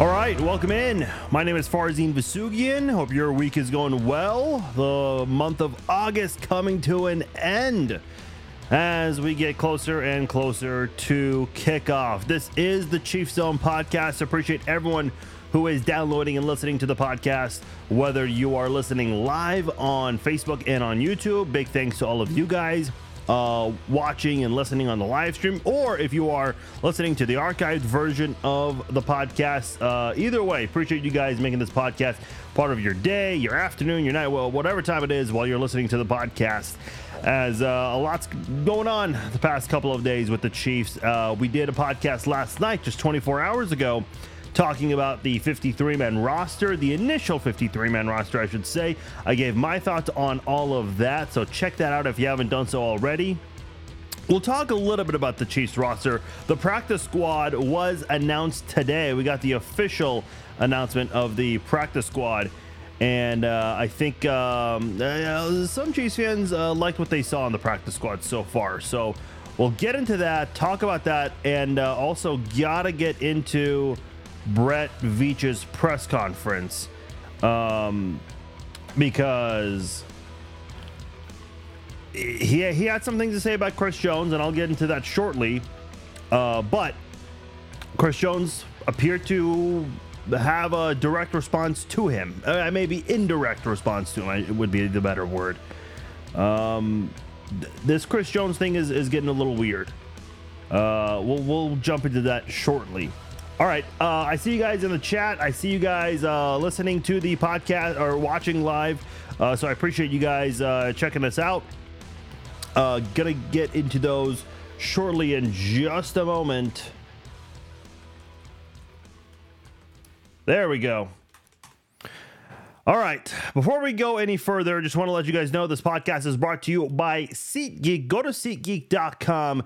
All right, welcome in. My name is Farzin Vasugian. Hope your week is going well. The month of August coming to an end as we get closer and closer to kickoff. This is the Chiefs Zone podcast. Appreciate everyone who is downloading and listening to the podcast, whether you are listening live on Facebook and on YouTube. Big thanks to all of you guys uh, watching and listening on the live stream, or if you are listening to the archived version of the podcast. Uh, either way, appreciate you guys making this podcast part of your day, your afternoon, your night, well, whatever time it is while you're listening to the podcast. As uh, a lot's going on the past couple of days with the Chiefs. Uh, we did a podcast last night, just 24 hours ago talking about the 53 man roster, the initial 53 man roster, I should say. I gave my thoughts on all of that, so check that out if you haven't done so already. We'll talk a little bit about the Chiefs roster. The practice squad was announced today. We got the official announcement of the practice squad. And uh, I think um, uh, some Chiefs fans uh, liked what they saw in the practice squad so far. So we'll get into that, talk about that, and uh, also gotta get into Brett Veach's press conference um, because he, he had some things to say about Chris Jones, and I'll get into that shortly. Uh, but Chris Jones appeared to have a direct response to him. Uh, maybe indirect response to him It would be the better word. Um, th- this Chris Jones thing is, is getting a little weird. Uh, we'll, we'll jump into that shortly. All right. Uh, I see you guys in the chat. I see you guys uh, listening to the podcast or watching live. Uh, so I appreciate you guys uh, checking us out. Uh, gonna get into those shortly in just a moment. There we go. All right. Before we go any further, just want to let you guys know this podcast is brought to you by SeatGeek. Go to SeatGeek.com.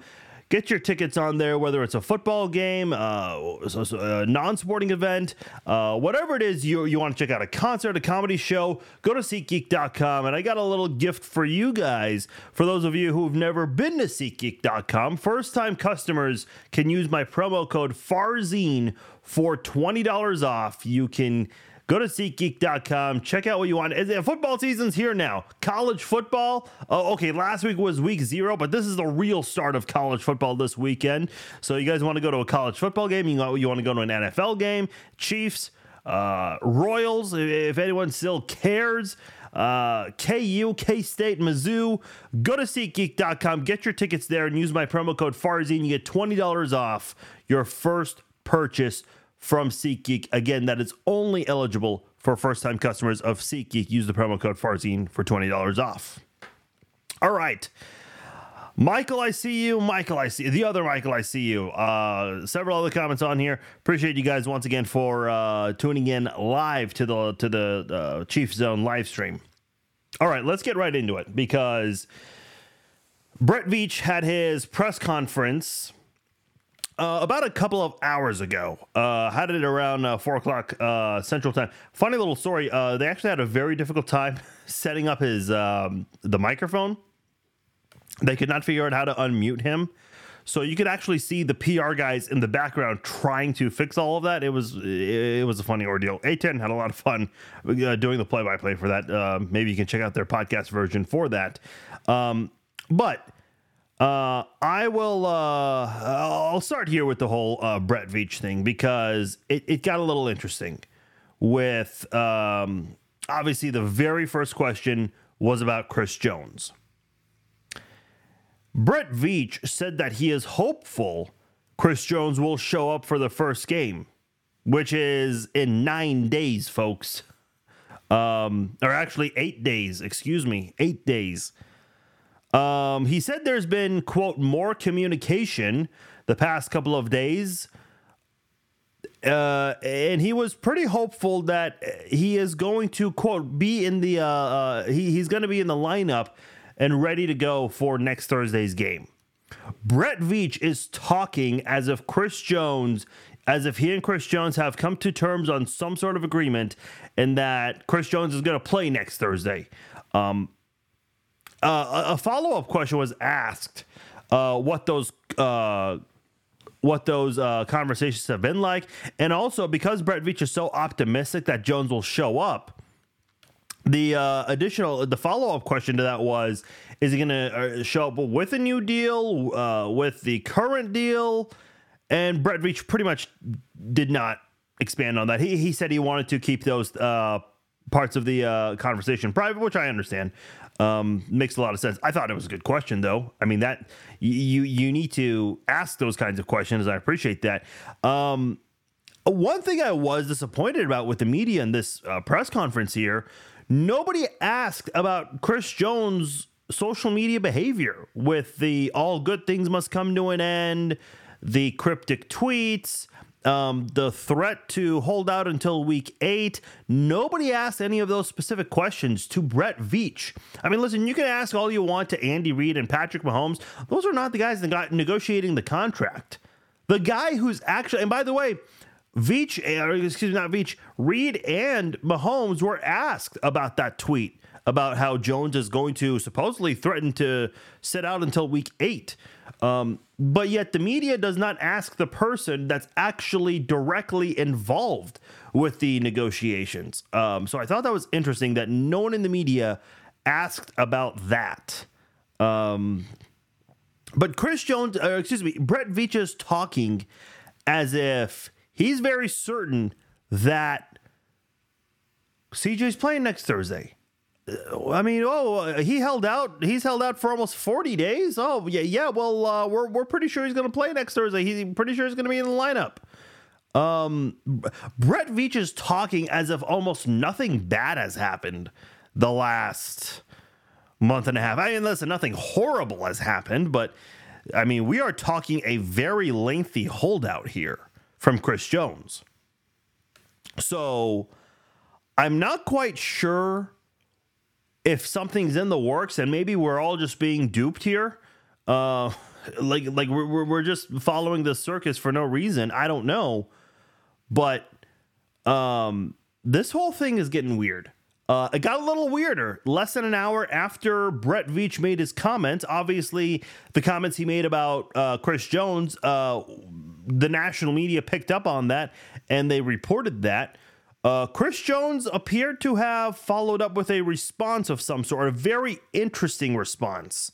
Get your tickets on there, whether it's a football game, uh, a non-sporting event, uh, whatever it is you, you want to check out, a concert, a comedy show, go to SeatGeek.com. And I got a little gift for you guys. For those of you who've never been to SeatGeek.com, first-time customers can use my promo code FARZIN for $20 off. You can Go to SeatGeek.com. Check out what you want. Football season's here now. College football. Uh, okay, last week was week zero, but this is the real start of college football this weekend. So you guys want to go to a college football game? You, you want to go to an NFL game? Chiefs, uh, Royals, if anyone still cares. Uh, KU, K State, Mizzou. Go to SeatGeek.com. Get your tickets there and use my promo code Farzin. You get $20 off your first purchase from SeatGeek. Again, that is only eligible for first time customers of SeatGeek. Use the promo code Farzin for $20 off. All right. Michael, I see you. Michael, I see you. The other Michael, I see you. Uh, several other comments on here. Appreciate you guys once again for uh, tuning in live to the to the uh, Chiefs Zone live stream. All right, let's get right into it because Brett Veach had his press conference uh, about a couple of hours ago. Uh, had it around uh, four o'clock uh, Central Time. Funny little story. Uh, they actually had a very difficult time setting up his um, the microphone. They could not figure out how to unmute him. So you could actually see the PR guys in the background trying to fix all of that. It was it was a funny ordeal. 810 had a lot of fun uh, doing the play by play for that. Uh, maybe you can check out their podcast version for that. Um, but uh, I will. Uh, I'll start here with the whole uh, Brett Veach thing because it, it got a little interesting. With um, obviously the very first question was about Chris Jones. Brett Veach said that he is hopeful Chris Jones will show up for the first game, which is in nine days, folks. Um, or actually eight days. Excuse me, eight days. Um, he said there's been, quote, more communication the past couple of days. Uh, and he was pretty hopeful that he is going to, quote, be in the, uh, uh, he, he's going to be in the lineup and ready to go for next Thursday's game. Brett Veach is talking as if Chris Jones as if he and Chris Jones have come to terms on some sort of agreement and that Chris Jones is going to play next Thursday. Um, uh, a follow up question was asked uh, what those uh, what those uh, conversations have been like, and also because Brett Veach is so optimistic that Jones will show up. The uh, additional, the follow up question to that was: Is he going to show up with a new deal, uh, with the current deal? And Brett Veach pretty much did not expand on that. He he said he wanted to keep those uh, parts of the uh, conversation private, which I understand. Um, makes a lot of sense. I thought it was a good question, though. I mean that you you need to ask those kinds of questions. I appreciate that. Um, one thing I was disappointed about with the media in this uh, press conference here, nobody asked about Chris Jones' social media behavior with the all good things must come to an end, the cryptic tweets, um, the threat to hold out until week eight. Nobody asked any of those specific questions to Brett Veach. I mean, listen, you can ask all you want to Andy Reid and Patrick Mahomes. Those are not the guys that got negotiating the contract. The guy who's actually, and by the way, Veach, or excuse me, not Veach, Reid and Mahomes were asked about that tweet about how Jones is going to supposedly threaten to sit out until week eight. Um, but yet the media does not ask the person that's actually directly involved with the negotiations. Um, so I thought that was interesting that no one in the media asked about that. Um, but Chris Jones, uh, excuse me, Brett Veach is talking as if he's very certain that CJ's playing next Thursday. I mean, oh, he held out. He's held out for almost forty days. Oh, yeah, yeah. Well, uh, we're we're pretty sure he's going to play next Thursday. He's pretty sure he's going to be in the lineup. Um, Brett Veach is talking as if almost nothing bad has happened the last month and a half. I mean, listen, nothing horrible has happened, but I mean, we are talking a very lengthy holdout here from Chris Jones. So I'm not quite sure if something's in the works and maybe we're all just being duped here, uh, like like we're we're just following the circus for no reason. I don't know, but um, this whole thing is getting weird. Uh, it got a little weirder less than an hour after Brett Veach made his comments. Obviously, the comments he made about uh, Chris Jones, uh, the national media picked up on that and they reported that. Uh, Chris Jones appeared to have followed up with a response of some sort, a very interesting response.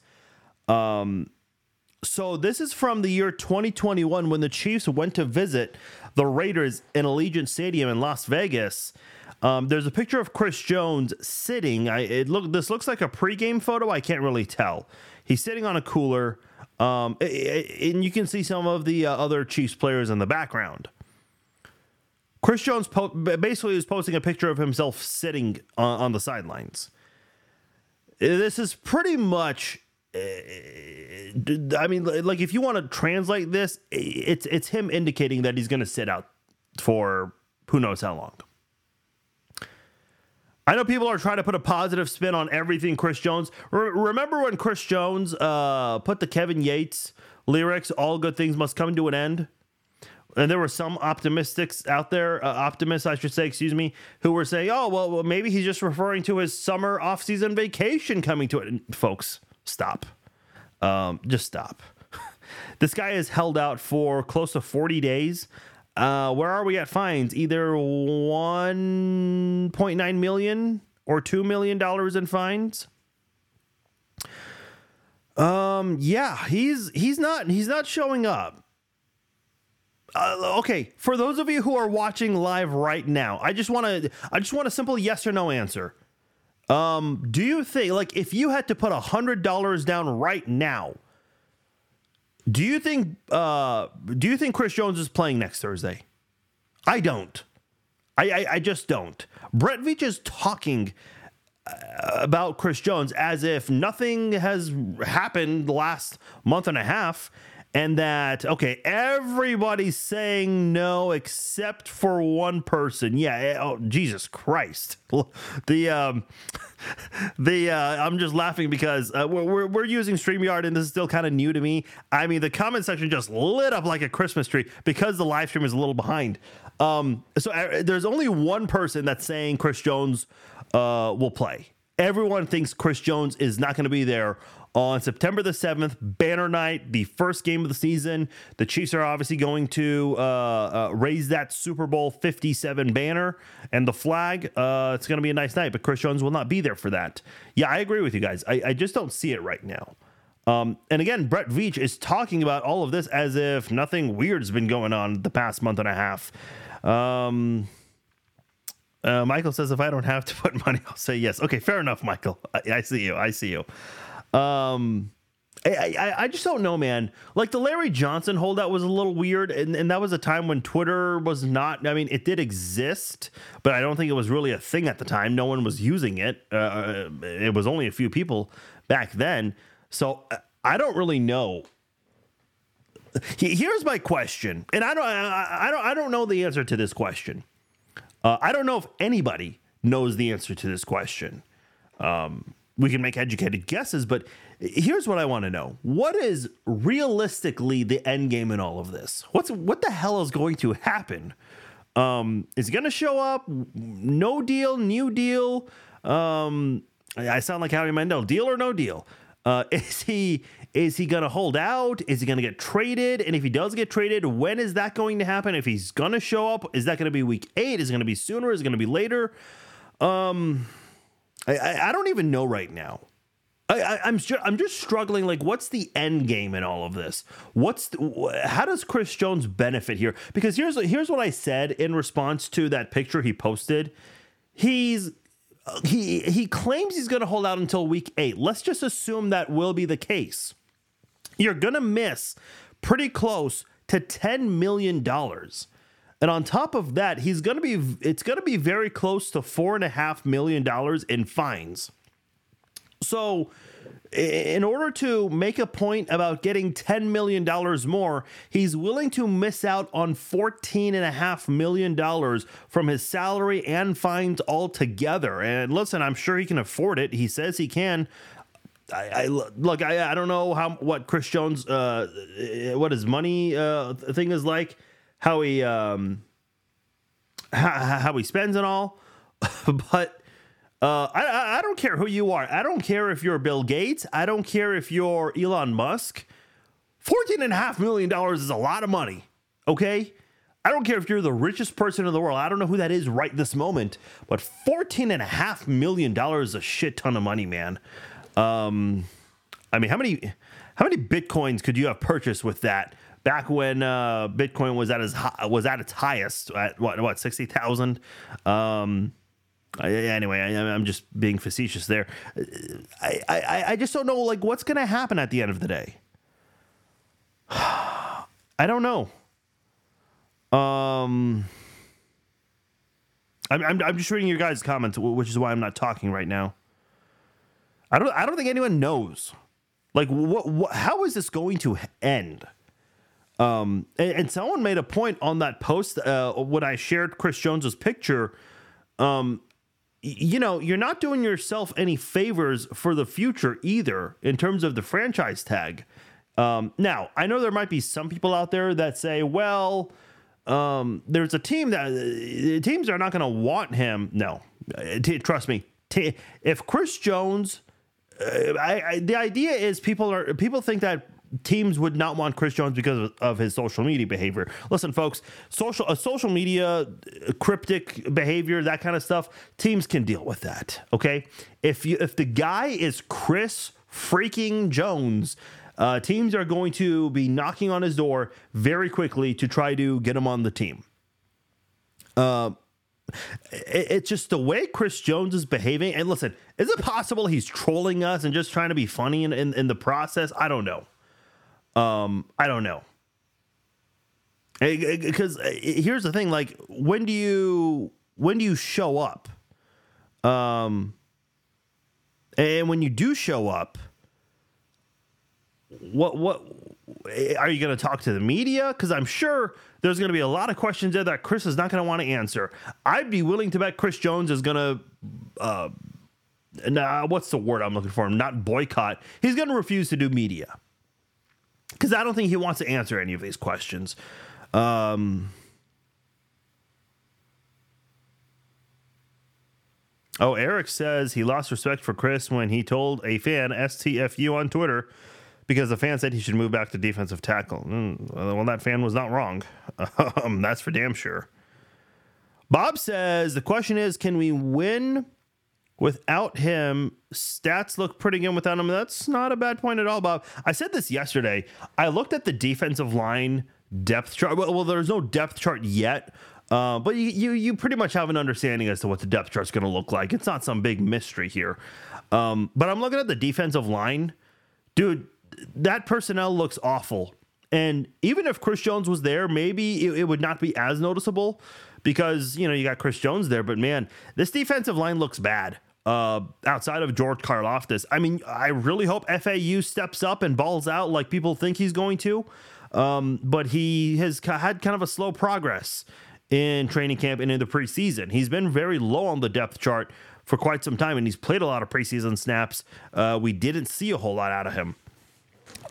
Um, so this is from the year 2021 when the Chiefs went to visit the Raiders in Allegiant Stadium in Las Vegas. Um, there's a picture of Chris Jones sitting. I it look this looks like a pregame photo. I can't really tell. He's sitting on a cooler, um, and you can see some of the uh, other Chiefs players in the background. Chris Jones po- basically is posting a picture of himself sitting on, on the sidelines. This is pretty much. Uh, I mean, like if you want to translate this, it's it's him indicating that he's going to sit out for who knows how long. I know people are trying to put a positive spin on everything Chris Jones. Re- remember when Chris Jones uh, put the Kevin Gates lyrics, "All good things must come to an end." And there were some optimists out there, uh, optimists, I should say, excuse me, who were saying, "Oh, well, well, maybe he's just referring to his summer off-season vacation coming to it." And folks, stop, um, just stop. this guy is held out for close to forty days. Uh, where are we at fines? Either one point nine million or two million dollars in fines. Um, yeah, he's he's not he's not showing up uh, okay, for those of you who are watching live right now, I just want to I just want a simple yes or no answer. Um, do you think like if you had to put a hundred dollars down right now, do you think uh do you think Chris Jones is playing next Thursday? I don't. I I, I just don't. Brett Veach is talking uh, about Chris Jones as if nothing has happened the last month and a half and that okay, everybody's saying no except for one person. Yeah, eh, oh Jesus Christ. The um the uh I'm just laughing because uh, we're, we're using StreamYard and this is still kind of new to me. I mean, the comment section just lit up like a Christmas tree because the live stream is a little behind. Um so uh, there's only one person that's saying Chris Jones uh will play. Everyone thinks Chris Jones is not going to be there on September the 7th, banner night, the first game of the season. The Chiefs are obviously going to uh, uh, raise that Super Bowl 57 banner and the flag. Uh, it's going to be a nice night, but Chris Jones will not be there for that. Yeah, I agree with you guys. I, I just don't see it right now. Um, and again, Brett Veach is talking about all of this as if nothing weird's been going on the past month and a half. Um, uh, Michael says, if I don't have to put money, I'll say yes. Okay, fair enough, Michael. I, I see you. I see you. Um, I, I, I just don't know, man. Like the Larry Johnson holdout was a little weird, and, and that was a time when Twitter was not. I mean, it did exist, but I don't think it was really a thing at the time. No one was using it. Uh, it was only a few people back then. So I don't really know. Here's my question, and I don't, I, I don't, I don't know the answer to this question. Uh, I don't know if anybody knows the answer to this question. Um, we can make educated guesses, but here's what I want to know: What is realistically the end game in all of this? What's what the hell is going to happen? Um, is he going to show up? No deal, new deal. Um, I sound like Howie Mandel. Deal or no deal? Uh, is he is he going to hold out? Is he going to get traded? And if he does get traded, when is that going to happen? If he's going to show up, is that going to be week eight? Is it going to be sooner? Is it going to be later? Um, I, I, I don't even know right now. I, I, I'm ju- I'm just struggling. Like, what's the end game in all of this? What's the, how does Chris Jones benefit here? Because here's here's what I said in response to that picture he posted. He's he he claims he's going to hold out until week eight. Let's just assume that will be the case. You're going to miss pretty close to ten million dollars. And on top of that, he's gonna be it's gonna be very close to four and a half million dollars in fines. So in order to make a point about getting $10 million more, he's willing to miss out on $14.5 million from his salary and fines altogether. And listen, I'm sure he can afford it. He says he can. I, I look. I, I don't know how what Chris Jones uh what his money uh thing is like how he um how, how he spends and all, but uh, I I don't care who you are. I don't care if you're Bill Gates. I don't care if you're Elon Musk. Fourteen and a half million dollars is a lot of money. Okay. I don't care if you're the richest person in the world. I don't know who that is right this moment, but fourteen and a half million dollars is a shit ton of money, man. Um, I mean, how many how many bitcoins could you have purchased with that? Back when uh, Bitcoin was at its was at its highest at what what sixty thousand. Um, anyway, I, am just being facetious there. I, I I just don't know like what's gonna happen at the end of the day. I don't know. Um. I'm, I'm, I'm just reading your guys' comments, which is why I'm not talking right now. I don't I don't think anyone knows. Like what, what how is this going to end? Um, and, and, someone made a point on that post uh, when I shared Chris Jones's picture. Um, you know, you're not doing yourself any favors for the future either in terms of the franchise tag. Um, now, I know there might be some people out there that say, well, um, there's a team that uh, teams are not going to want him. No, uh, t- trust me. T- if Chris Jones, uh, I, I, the idea is people are people think that teams would not want Chris Jones because of his social media behavior. Listen, folks, social a social media cryptic behavior, that kind of stuff, teams can deal with that. Okay, if you if the guy is Chris freaking Jones. Uh, teams are going to be knocking on his door very quickly to try to get him on the team. Uh, it's just the way Chris Jones is behaving. And listen, is it possible he's trolling us and just trying to be funny in, in, in the process? I don't know. Um, I don't know. Because uh, here's the thing: like, when do you when do you show up? Um, and when you do show up, what what are you going to talk to the media? Because I'm sure there's going to be a lot of questions there that Chris is not going to want to answer. I'd be willing to bet Chris Jones is going to, uh, nah, what's the word I'm looking for? Not boycott. He's going to refuse to do media because I don't think he wants to answer any of these questions. Um, oh, Eric says he lost respect for Chris when he told a fan STFU on Twitter because the fan said he should move back to defensive tackle. Mm, well, that fan was not wrong. Um, that's for damn sure. Bob says the question is can we win without him? Stats look pretty good without him. That's not a bad point at all, Bob. I said this yesterday. I looked at the defensive line depth chart. Well, well there's no depth chart yet. Uh, but you, you you pretty much have an understanding as to what the depth chart's going to look like. It's not some big mystery here. Um, but I'm looking at the defensive line, dude that personnel looks awful. And even if Chris Jones was there, maybe it, it, would not be as noticeable because, you know, you got Chris Jones there. But man, this defensive line looks bad uh, outside of George Karlaftis. I mean, I really hope FAU steps up and balls out like people think he's going to. Um, but he has had kind of a slow progress in training camp and in the preseason. He's been very low on the depth chart for quite some time, and he's played a lot of preseason snaps. Uh, we didn't see a whole lot out of him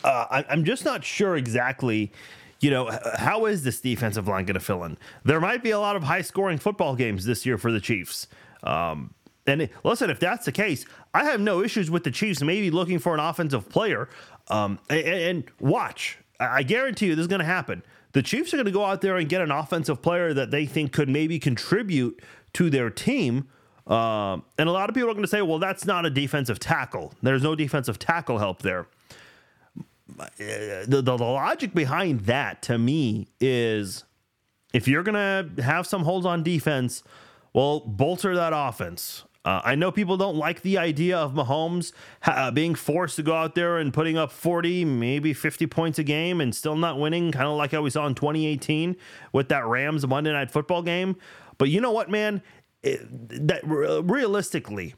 uh, I, I'm just not sure exactly you know, how is this defensive line going to fill in? There might be a lot of high scoring football games this year for the Chiefs. Um, and listen, if that's the case, I have no issues with the Chiefs maybe looking for an offensive player. Um, and, and, watch, I guarantee you this is going to happen. The Chiefs are going to go out there and get an offensive player that they think could maybe contribute to their team. Uh, and a lot of people are going to say, well, that's not a defensive tackle. There's no defensive tackle help there the, the logic behind that to me is if you're going to have some holes on defense, well, bolster that offense. Uh, I know people don't like the idea of Mahomes uh, being forced to go out there and putting up 40, maybe 50 points a game and still not winning, kind of like how we saw in 2018 with that Rams Monday Night Football game. But you know what, man? It, that realistically,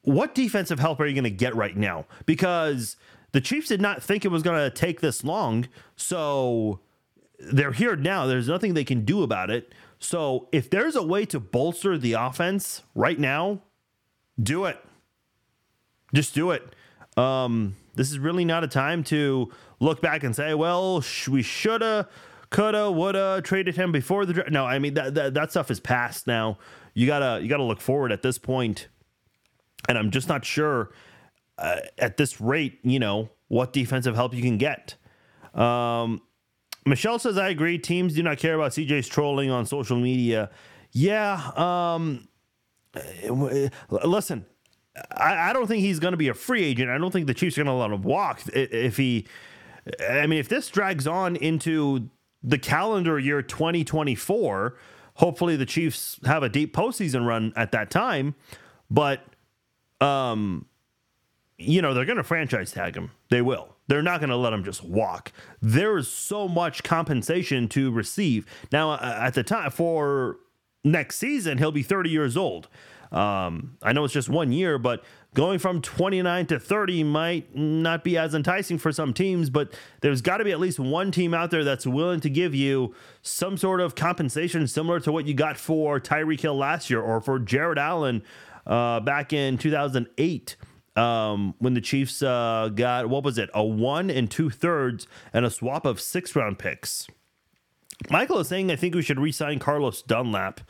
what defensive help are you going to get right now? Because the Chiefs did not think it was going to take this long. So they're here now. There's nothing they can do about it. So if there's a way to bolster the offense right now, do it. Just do it. Um, this is really not a time to look back and say, well, sh- we shoulda, coulda, woulda traded him before the draft. No, I mean that, that that stuff is past now. You gotta you gotta look forward at this point. And I'm just not sure uh, at this rate, you know, what defensive help you can get. Um, Michelle says, I agree. Teams do not care about CJ's trolling on social media. Yeah. Um, listen, I, I don't think he's going to be a free agent. I don't think the Chiefs are going to let him walk if he. I mean, if this drags on into the calendar year 2024, hopefully the Chiefs have a deep postseason run at that time. But um, you know, they're going to franchise tag him. They will. They're not going to let him just walk. There is so much compensation to receive. Now, uh, at the time for next season, he'll be 30 years old. Um, I know it's just one year, but going from 29 to 30 might not be as enticing for some teams, but there's got to be at least one team out there that's willing to give you some sort of compensation similar to what you got for Tyreek Hill last year or for Jared Allen uh, back in 2008 um, when the Chiefs uh, got what was it, a one and two thirds and a swap of six round picks. Michael is saying I think we should re-sign Carlos Dunlap.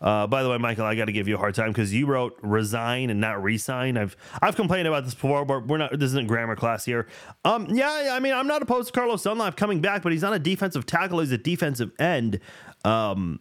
Uh, by the way, Michael, I got to give you a hard time because you wrote resign and not resign. I've I've complained about this before, but we're not. This isn't grammar class here. Um, yeah, I mean, I'm not opposed to Carlos Dunlap coming back, but he's not a defensive tackle. He's a defensive end. Um,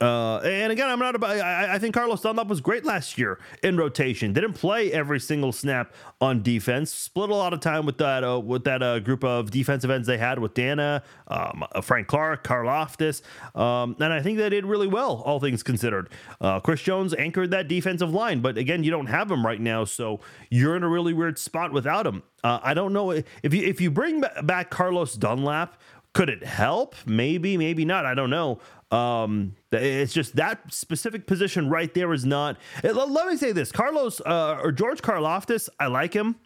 uh, and again, I'm not about. I, I, think Carlos Dunlap was great last year in rotation. Didn't play every single snap on defense. Split a lot of time with that uh, with that uh, group of defensive ends they had with Danna, um, uh, Frank Clark, Karlaftis, um, and I think they did really well, all things considered. Uh, Chris Jones anchored that defensive line, but again, you don't have him right now, so you're in a really weird spot without him. Uh, I don't know if you if you bring back Carlos Dunlap. Could it help? Maybe, maybe not. I don't know. Um, it's just that specific position right there is not. Let me say this: Carlos uh, or George Karlaftis, I like him.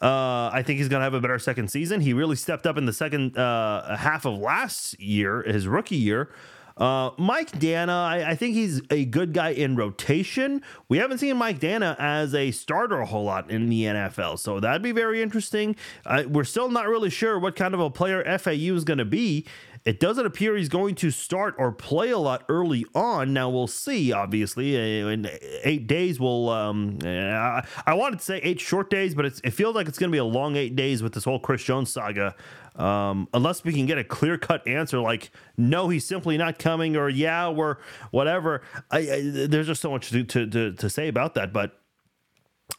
Uh, I think he's going to have a better second season. He really stepped up in the second uh, half of last year, his rookie year. Uh, Mike Danna, I, I, think he's a good guy in rotation. We haven't seen Mike Danna as a starter a whole lot in the NFL, so that'd be very interesting. Uh, we're still not really sure what kind of a player FAU is going to be. It doesn't appear he's going to start or play a lot early on. Now we'll see. Obviously, uh, in eight days, we'll. Um, I, I wanted to say eight short days, but it feels like it's going to be a long eight days with this whole Chris Jones saga. Um, unless we can get a clear cut answer like, no, he's simply not coming, or yeah, we're whatever. I, I, there's just so much to, to, to, to say about that. But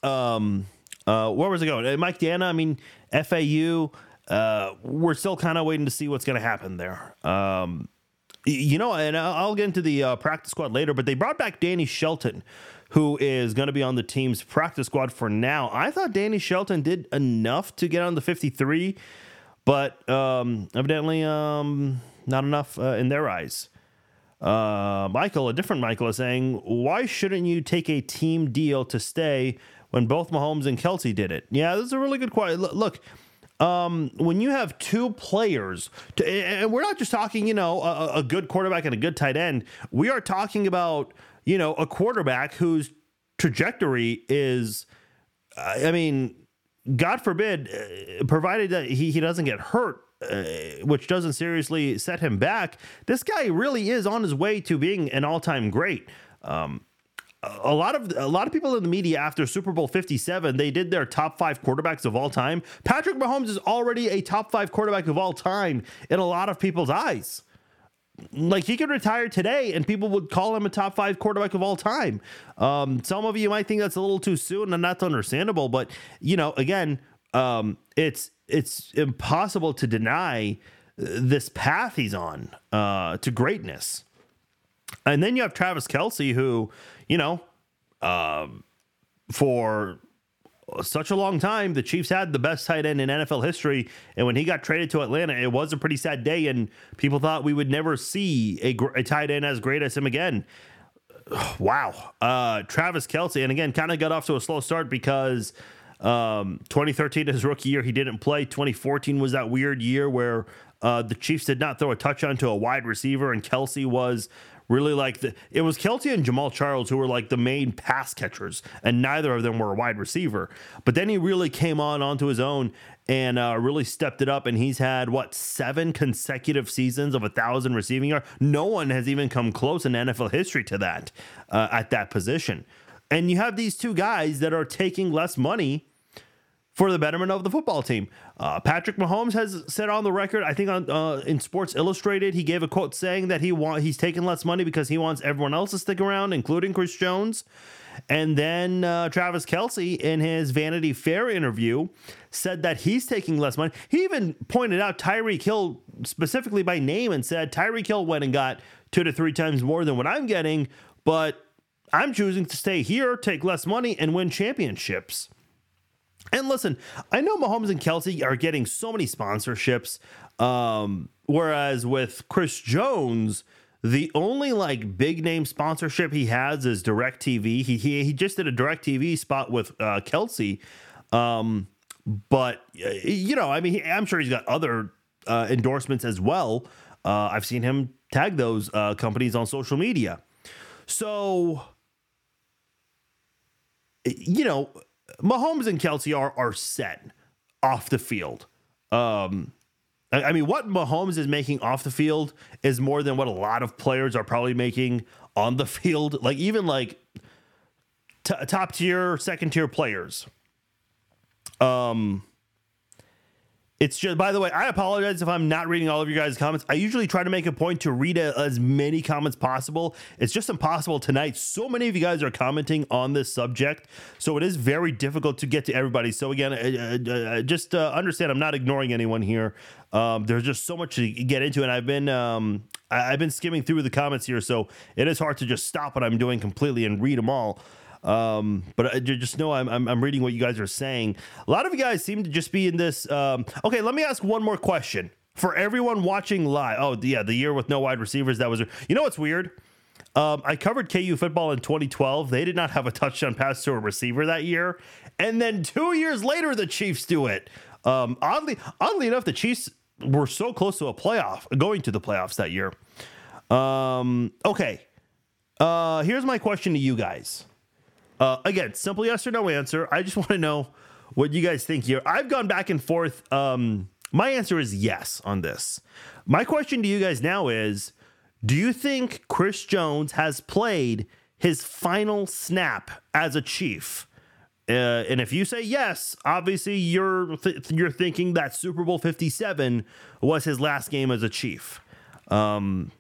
um, uh, where was it going? Uh, Mike Danna, I mean, FAU uh, we're still kind of waiting to see what's going to happen there. Um, you know, and I'll get into the uh, practice squad later, but they brought back Danny Shelton, who is going to be on the team's practice squad for now. I thought Danny Shelton did enough to get on the 53, but um, evidently um, not enough uh, in their eyes. Uh, Michael, a different Michael, is saying, Why shouldn't you take a team deal to stay when both Mahomes and Kelce did it? Yeah, this is a really good question. Look, um, when you have two players, to, and we're not just talking, you know, a, a good quarterback and a good tight end. We are talking about, you know, a quarterback whose trajectory is, I mean, God forbid, uh, provided that he, he doesn't get hurt, uh, which doesn't seriously set him back, this guy really is on his way to being an all time great. Um, a lot of a lot of people in the media after Super Bowl 57, they did their top 5 quarterbacks of all time. Patrick Mahomes is already a top 5 quarterback of all time in a lot of people's eyes. Like he could retire today and people would call him a top 5 quarterback of all time. Um, some of you might think that's a little too soon and that's understandable, but you know, again, um, it's it's impossible to deny this path he's on uh, to greatness. And then you have Travis Kelce, who you know, um, for such a long time, the Chiefs had the best tight end in NFL history. And when he got traded to Atlanta, it was a pretty sad day. And people thought we would never see a, a tight end as great as him again. Wow. Uh, Travis Kelce, and again, kind of got off to a slow start because um, 2013, his rookie year, he didn't play. 2014 was that weird year where uh, the Chiefs did not throw a touchdown to a wide receiver, and Kelce was really like the it was Kelce and Jamaal Charles who were like the main pass catchers, and neither of them were a wide receiver. But then he really came on onto his own and uh, really stepped it up. And he's had what seven consecutive seasons of a thousand receiving yards. No one has even come close in NFL history to that uh, at that position. And you have these two guys that are taking less money for the betterment of the football team. Uh, Patrick Mahomes has said on the record, I think on uh, in Sports Illustrated, he gave a quote saying that he want he's taking less money because he wants everyone else to stick around, including Chris Jones. And then uh, Travis Kelce, in his Vanity Fair interview, said that he's taking less money. He even pointed out Tyreek Hill specifically by name and said Tyreek Hill went and got two to three times more than what I'm getting, but I'm choosing to stay here, take less money, and win championships. And listen, I know Mahomes and Kelce are getting so many sponsorships, um, whereas with Chris Jones, the only like big name sponsorship he has is DirecTV. He he, he just did a DirecTV spot with uh, Kelce, um, but you know, I mean, I'm sure he's got other uh, endorsements as well. Uh, I've seen him tag those uh, companies on social media. So, you know, Mahomes and Kelce are are set off the field. Um, I, I mean, what Mahomes is making off the field is more than what a lot of players are probably making on the field. Like even like t- top tier, second tier players. Um, it's just, by the way, I apologize if I'm not reading all of your guys' comments. I usually try to make a point to read a, as many comments possible. It's just impossible tonight. So many of you guys are commenting on this subject. So it is very difficult to get to everybody. So again, uh, uh, uh just uh, understand I'm not ignoring anyone here. Um, there's just so much to get into, and I've been um, I, have been skimming through the comments here, so it is hard to just stop what I'm doing completely and read them all. Um, but I just know I'm, I'm, I'm reading what you guys are saying. A lot of you guys seem to just be in this. Um, okay, let me ask one more question for everyone watching live. Oh yeah, the year with no wide receivers. That was. You know what's weird? Um, I covered KU football in 2012. They did not have a touchdown pass to a receiver that year, and then two years later, the Chiefs do it. Um, oddly, oddly enough, the Chiefs were so close to a playoff, going to the playoffs that year. Um, okay, uh, here's my question to you guys. Uh, again, simple yes or no answer. I just want to know what you guys think here. I've gone back and forth. Um, my answer is yes on this. My question to you guys now is Do you think Chris Jones has played his final snap as a Chief? Uh, and if you say yes, obviously you're th- you're thinking that Super Bowl 57 was his last game as a Chief. Um,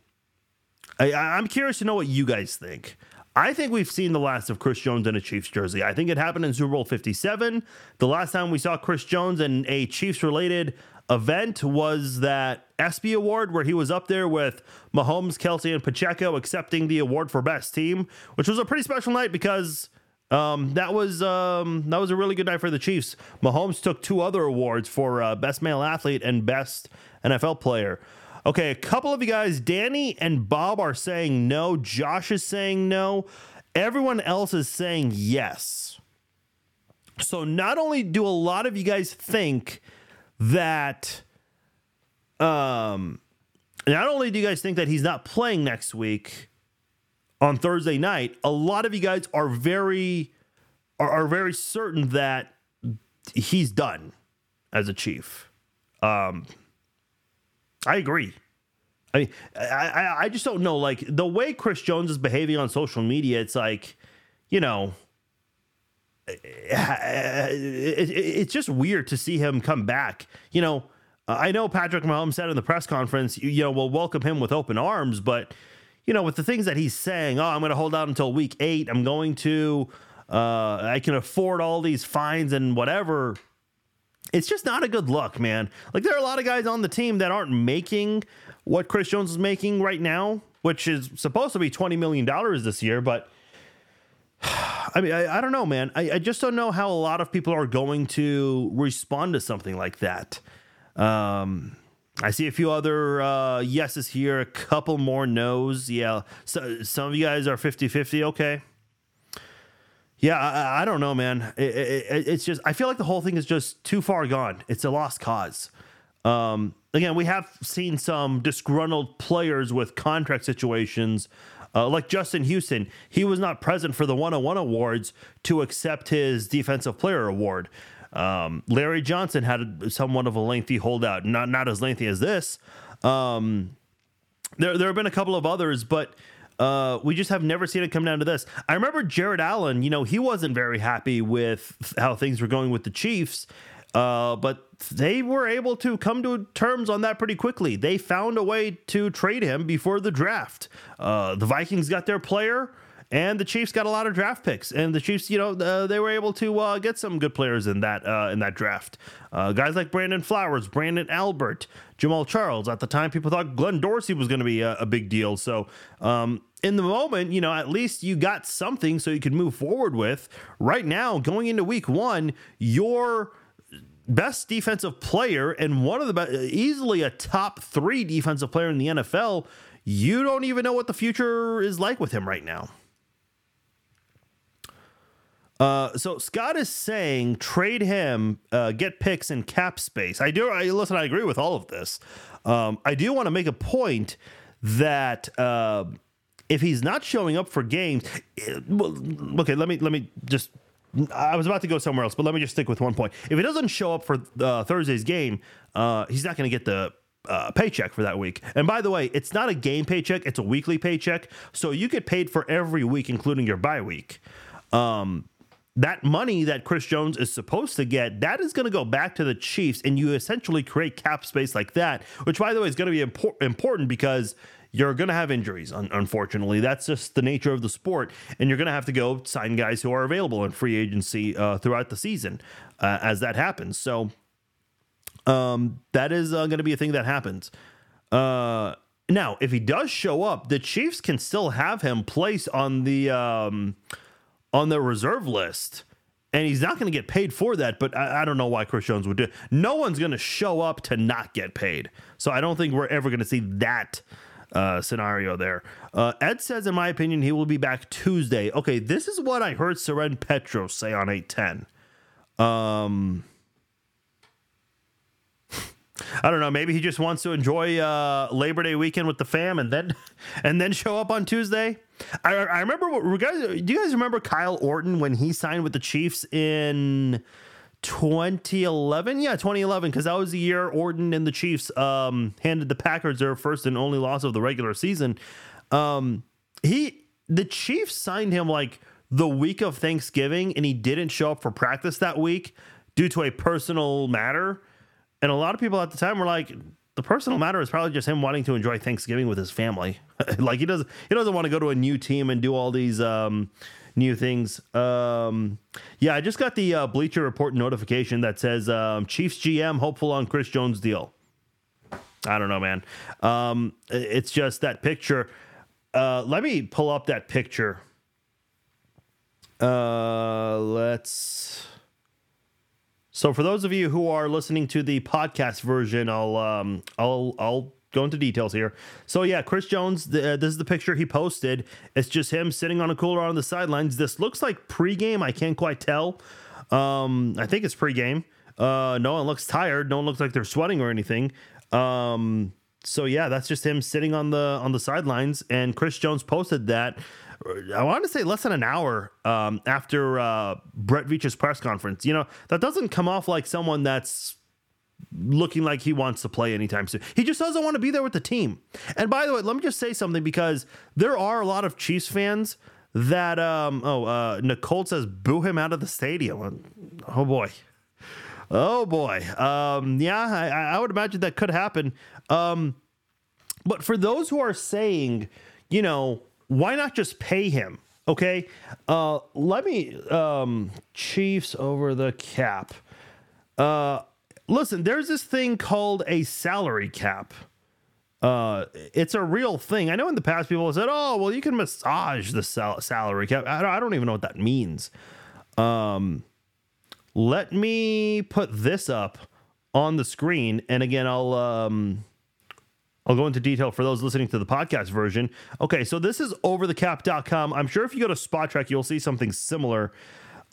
I, I'm curious to know what you guys think. I think we've seen the last of Chris Jones in a Chiefs jersey. I think it happened in Super Bowl 57. The last time we saw Chris Jones in a Chiefs related event was that ESPY award where he was up there with Mahomes, Kelce, and Pacheco accepting the award for best team, which was a pretty special night because um, that was um, that was a really good night for the Chiefs. Mahomes took two other awards for uh, best male athlete and best NFL player. Okay, a couple of you guys, Danny and Bob are saying no. Josh is saying no. Everyone else is saying yes. So not only do a lot of you guys think that um not only do you guys think that he's not playing next week on Thursday night, a lot of you guys are very are, are very certain that he's done as a chief. Um I agree. I mean, I, I, just don't know. Like the way Chris Jones is behaving on social media, it's like, you know, it, it, it's just weird to see him come back. You know, I know Patrick Mahomes said in the press conference, you, you know, we'll welcome him with open arms, but you know, with the things that he's saying, oh, I'm going to hold out until week eight. I'm going to, uh, I can afford all these fines and whatever it's just not a good look, man. Like there are a lot of guys on the team that aren't making what Chris Jones is making right now, which is supposed to be twenty million dollars this year. But I mean, I, I don't know, man. I, I, just don't know how a lot of people are going to respond to something like that. Um, I see a few other uh, yeses here, a couple more no's. Yeah, so, some of you guys are 50 50. Okay. Yeah, I, I don't know, man. It, it, it's just I feel like the whole thing is just too far gone. It's a lost cause. Um, again, we have seen some disgruntled players with contract situations, uh, like Justin Houston. He was not present for the 101 awards to accept his Defensive Player Award. Um, Larry Johnson had somewhat of a lengthy holdout, not not as lengthy as this. Um, there there have been a couple of others, but uh, we just have never seen it come down to this. I remember Jared Allen, you know, he wasn't very happy with how things were going with the Chiefs, uh, but they were able to come to terms on that pretty quickly. They found a way to trade him before the draft. Uh, the Vikings got their player and the Chiefs got a lot of draft picks, and the Chiefs, you know, uh, they were able to uh, get some good players in that in that draft. Guys like Brandon Flowers, Branden Albert, Jamaal Charles. At the time, people thought Glenn Dorsey was going to be a, a, big deal. So, um, in the moment, you know, at least you got something so you could move forward with. Right now, going into Week One, your best defensive player and one of the best, easily a top three defensive player in the NFL. You don't even know what the future is like with him right now. Uh, so Scott is saying trade him, uh, get picks and cap space. I do. I listen. I agree with all of this. Um, I do want to make a point that uh, if he's not showing up for games, it, well, okay. Let me let me just. I was about to go somewhere else, but let me just stick with one point. If he doesn't show up for uh, Thursday's game, uh, he's not going to get the uh, paycheck for that week. And by the way, it's not a game paycheck; it's a weekly paycheck. So you get paid for every week, including your bye week. Um, that money that Chris Jones is supposed to get, that is going to go back to the Chiefs, and you essentially create cap space like that, which, by the way, is going to be impor- important because you're going to have injuries, un- unfortunately. That's just the nature of the sport, and you're going to have to go sign guys who are available in free agency uh, throughout the season uh, as that happens. So um, that is uh, going to be a thing that happens. Uh, now, if he does show up, the Chiefs can still have him placed on the. Um, on the reserve list. And he's not going to get paid for that, but I, I, don't know why Chris Jones would do it. No one's going to show up to not get paid. So I don't think we're ever going to see that uh, scenario there. Uh, Ed says, in my opinion, he will be back Tuesday. Okay, this is what I heard Soren Petros say on 810. Um, I don't know. Maybe he just wants to enjoy uh, Labor Day weekend with the fam, and then and then show up on Tuesday. I, I remember. What, do you guys remember Kyle Orton when he signed with the Chiefs in 2011? Yeah, 2011, because that was the year Orton and the Chiefs um, handed the Packers their first and only loss of the regular season. Um, he the Chiefs signed him like the week of Thanksgiving, and he didn't show up for practice that week due to a personal matter. And a lot of people at the time were like, the personal matter is probably just him wanting to enjoy Thanksgiving with his family. like he doesn't he doesn't want to go to a new team and do all these um, new things. Um, yeah, I just got the uh, Bleacher Report notification that says um, Chiefs GM hopeful on Chris Jones deal. I don't know, man. Um, it's just that picture. Uh, let me pull up that picture. Uh, let's. So for those of you who are listening to the podcast version, I'll um, I'll I'll go into details here. So yeah, Chris Jones. The, uh, this is the picture he posted. It's just him sitting on a cooler on the sidelines. This looks like pregame. I can't quite tell. Um, I think it's pregame. Uh, no one looks tired. No one looks like they're sweating or anything. Um, so yeah, that's just him sitting on the on the sidelines. And Chris Jones posted that. I want to say less than an hour um, after uh, Brett Veach's press conference. You know that doesn't come off like someone that's looking like he wants to play anytime soon. He just doesn't want to be there with the team. And by the way, let me just say something because there are a lot of Chiefs fans that um oh uh Nicole says boo him out of the stadium. Oh boy. Oh boy. Um yeah, I, I would imagine that could happen. Um but for those who are saying, you know, why not just pay him? Okay. Uh let me um Chiefs over the cap. Uh listen, there's this thing called a salary cap. Uh, it's a real thing. I know in the past people have said, "Oh, well, you can massage the sal- salary cap." I don't, I don't even know what that means. Um, let me put this up on the screen, and again, I'll um, I'll go into detail for those listening to the podcast version. Okay, so this is overthecap.com. I'm sure if you go to Spotrac, you'll see something similar.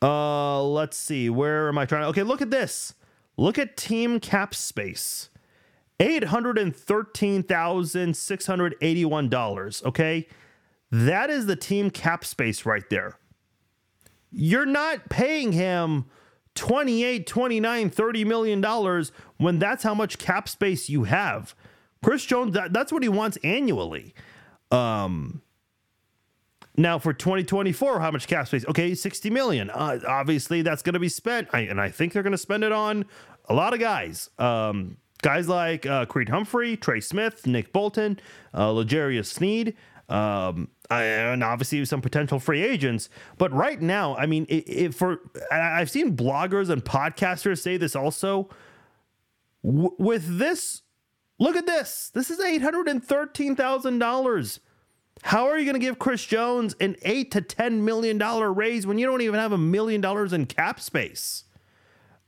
Uh, let's see. Where am I trying? Okay, look at this. Look at team cap space. $813,681. Okay. That is the team cap space right there. You're not paying him 28, 29, 30 million dollars when that's how much cap space you have. Chris Jones, that, that's what he wants annually. Um, now for 2024, how much cap space? Okay, 60 million. Uh, obviously, that's going to be spent, I, and I think they're going to spend it on a lot of guys. Um, guys like uh, Creed Humphrey, Trey Smith, Nick Bolton, uh, L'Jarius Sneed, um, and obviously some potential free agents. But right now, I mean, it, it, for I've seen bloggers and podcasters say this also. W- with this, look at this. This is eight hundred and thirteen thousand dollars. How are you going to give Chris Jones an eight to ten million dollar raise when you don't even have a million dollars in cap space?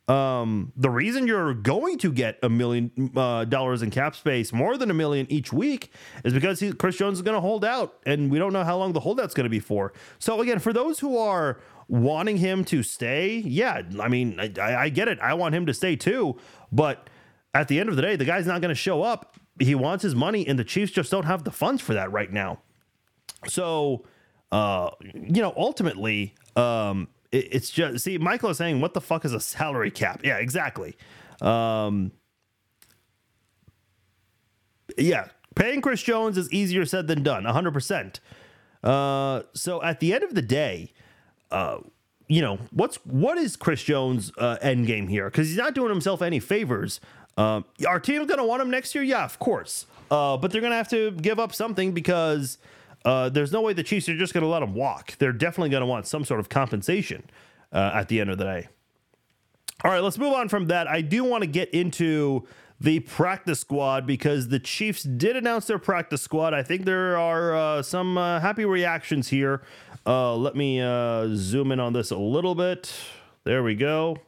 Um, the reason you're going to get a million uh, dollars in cap space, more than a million each week, is because he, Chris Jones is going to hold out, and we don't know how long the holdout's going to be for. So again, for those who are wanting him to stay, yeah, I mean, I, I get it. I want him to stay too, but at the end of the day, the guy's not going to show up. He wants his money, and the Chiefs just don't have the funds for that right now. So, uh, you know, ultimately, um, it, it's just see, Michael is saying, "What the fuck is a salary cap?" Yeah, exactly. Um, yeah, paying Chris Jones is easier said than done, hundred uh, percent. So at the end of the day, uh, you know what's what is Chris Jones' uh, end game here? Because he's not doing himself any favors. Um, our team's gonna want him next year, yeah, of course. Uh, but they're gonna have to give up something because uh, there's no way the Chiefs are just going to let him walk. They're definitely going to want some sort of compensation uh, at the end of the day. All right, let's move on from that. I do want to get into the practice squad because the Chiefs did announce their practice squad. I think there are uh, some uh, happy reactions here. Uh, let me uh, zoom in on this a little bit. There we go.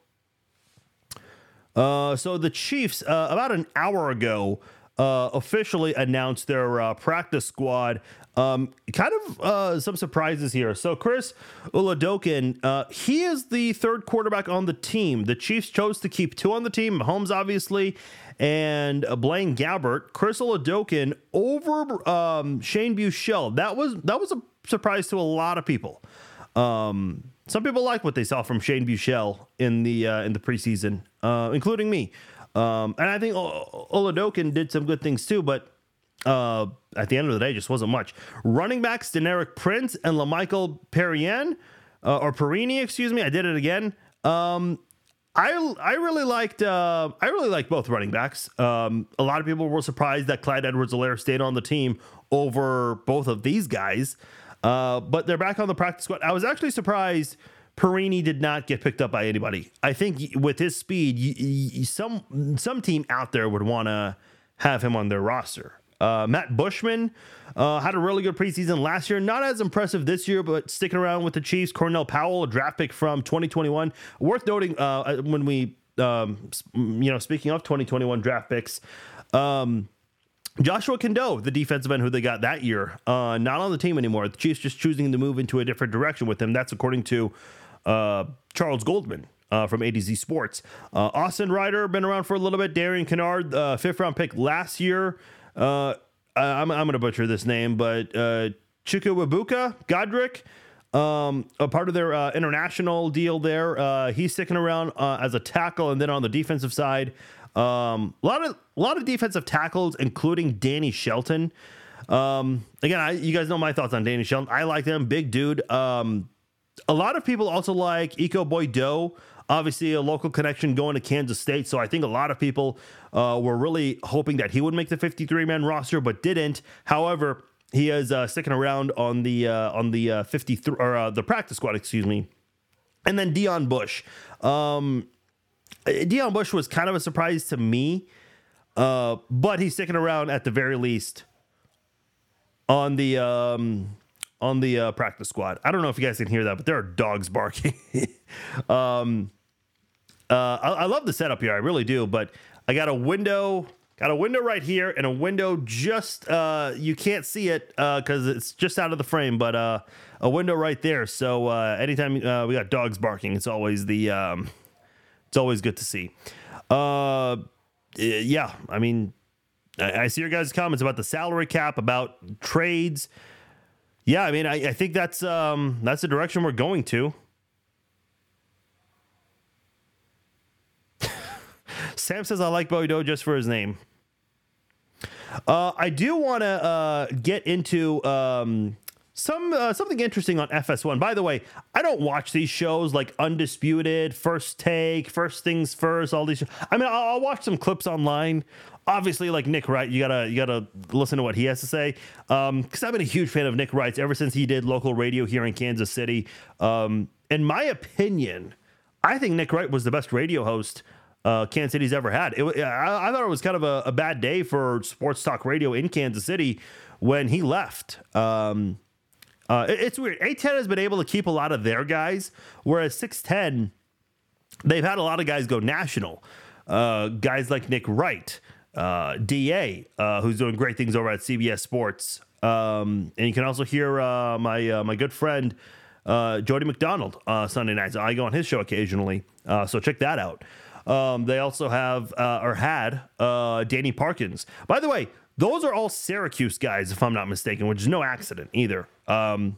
so the Chiefs, about an hour ago, uh, officially announced their uh, practice squad. Um, kind of uh, some surprises here. So Chris Oladokun, uh, he is the third quarterback on the team. The Chiefs chose to keep two on the team, Mahomes obviously, and Blaine Gabbert. Chris Oladokun over um, Shane Buechele. That was that was a surprise to a lot of people. Um, some people like what they saw from Shane Buechele in the uh, in the preseason, uh, including me. Um, and I think o- Oladokun did some good things too, but uh, at the end of the day, just wasn't much. Running backs, Deneric Prince and LaMichael Perine, uh, or Perini, excuse me. I did it again. Um, I I really liked uh, I really liked both running backs. Um, a lot of people were surprised that Clyde Edwards-Helaire stayed on the team over both of these guys, uh, but they're back on the practice squad. I was actually surprised Perini did not get picked up by anybody. I think with his speed, y- y- some some team out there would want to have him on their roster. Uh, Matt Bushman uh, had a really good preseason last year. Not as impressive this year, but sticking around with the Chiefs. Cornell Powell, a draft pick from 2021. Worth noting uh, when we, um, you know, speaking of 2021 draft picks, um, Joshua Kendo, the defensive end who they got that year, uh, not on the team anymore. The Chiefs just choosing to move into a different direction with him. That's according to uh, Charles Goldman. Uh, from A to Z Sports. Uh, Austin Reiter, been around for a little bit. Darian Kinnard, uh, fifth round pick last year. Uh, I'm, I'm going to butcher this name, but uh, Chukwuebuka Godrick, um, a part of their uh, international deal there. Uh, he's sticking around as a tackle, and then on the defensive side, um, a lot of a lot of defensive tackles, including Danny Shelton. Um, again, I, you guys know my thoughts on Danny Shelton. I like them, big dude. Um, a lot of people also like Ekow Boye-Doe. Obviously, a local connection going to Kansas State. So I think a lot of people uh, were really hoping that he would make the 53 man roster, but didn't. However, he is uh, sticking around on the uh, on the uh, 53 or uh, the practice squad, excuse me. And then Deon Bush. Um, Deon Bush was kind of a surprise to me, uh, but he's sticking around at the very least on the um, on the uh, practice squad. I don't know if you guys can hear that, but there are dogs barking. um, uh, I, I love the setup here, I really do. But I got a window, got a window right here, and a window just uh, you can't see it because it's just out of the frame, but uh, a window right there. So uh, anytime uh, we got dogs barking, it's always the um, it's always good to see. Uh, yeah, I mean, I, I see your guys' comments about the salary cap, about trades. Yeah, I mean, I, I think that's um, that's the direction we're going to. Sam says I like Boye-Doe just for his name. Uh, I do want to uh, get into um, some uh, something interesting on FS1. By the way, I don't watch these shows like Undisputed, First Take, First Things First. All these. I mean, I'll, I'll watch some clips online. Obviously, like Nick Wright, you gotta you gotta listen to what he has to say. Um, because I've been a huge fan of Nick Wright's ever since he did local radio here in Kansas City. Um, in my opinion, I think Nick Wright was the best radio host uh, Kansas City's ever had. It, I, I thought it was kind of a, a, bad day for sports talk radio in Kansas City when he left. Um, uh, it, it's weird. 810 has been able to keep a lot of their guys, whereas 610, they've had a lot of guys go national. Uh, guys like Nick Wright, uh, DA, uh, who's doing great things over at CBS Sports. Um, and you can also hear uh, my uh, my good friend uh, Jody McDonald uh, Sunday nights. I go on his show occasionally, uh, so check that out. Um, they also have uh, or had uh, Danny Parkins. By the way, those are all Syracuse guys, if I'm not mistaken, which is no accident either. Um,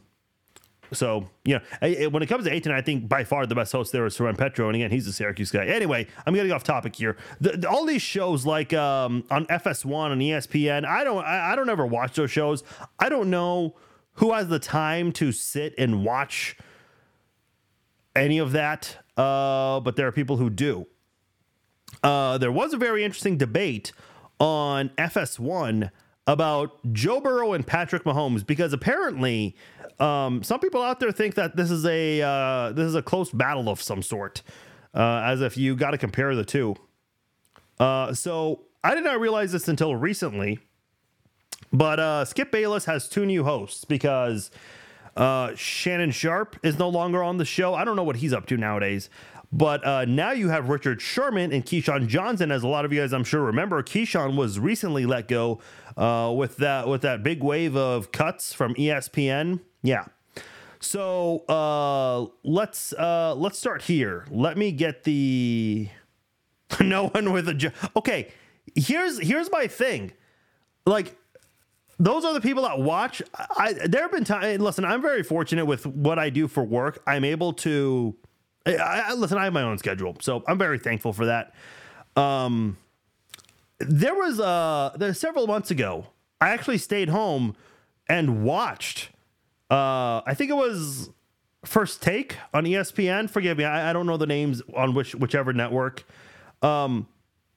so, you know, when it comes to 810, I think by far the best host there is Soren Petro. And again, he's a Syracuse guy. Anyway, I'm getting off topic here. The, the, all these shows like um, on FS1 and ESPN, I don't, I, I don't ever watch those shows. I don't know who has the time to sit and watch any of that. Uh, but there are people who do. Uh, there was a very interesting debate on FS1 about Joe Burrow and Patrick Mahomes because apparently um, some people out there think that this is a uh, this is a close battle of some sort, uh, as if you got to compare the two. Uh, so I did not realize this until recently, but uh, Skip Bayless has two new hosts because uh, Shannon Sharpe is no longer on the show. I don't know what he's up to nowadays, But uh, now you have Richard Sherman and Keyshawn Johnson, as a lot of you guys I'm sure remember. Keyshawn was recently let go uh, with that with that big wave of cuts from ESPN. Yeah. So uh, let's uh, let's start here. Let me get the no one with a jo- okay. Here's here's my thing. Like those are the people that watch. I there have been times. Listen, I'm very fortunate with what I do for work. I'm able to. I, I listen. I have my own schedule, so I'm very thankful for that. Um, there was uh, there several months ago. I actually stayed home and watched. Uh, I think it was First Take on ESPN. Forgive me, I, I don't know the names on which whichever network. Um,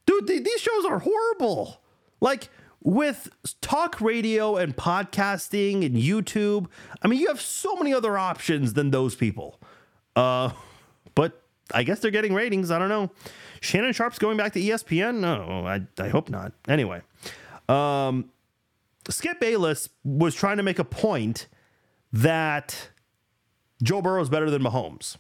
dude, th- these shows are horrible. Like with talk radio and podcasting and YouTube, I mean, you have so many other options than those people. Uh, I guess they're getting ratings. I don't know. Shannon Sharpe's going back to ESPN? No, I, I hope not. Anyway, um, Skip Bayless was trying to make a point that Joe Burrow is better than Mahomes.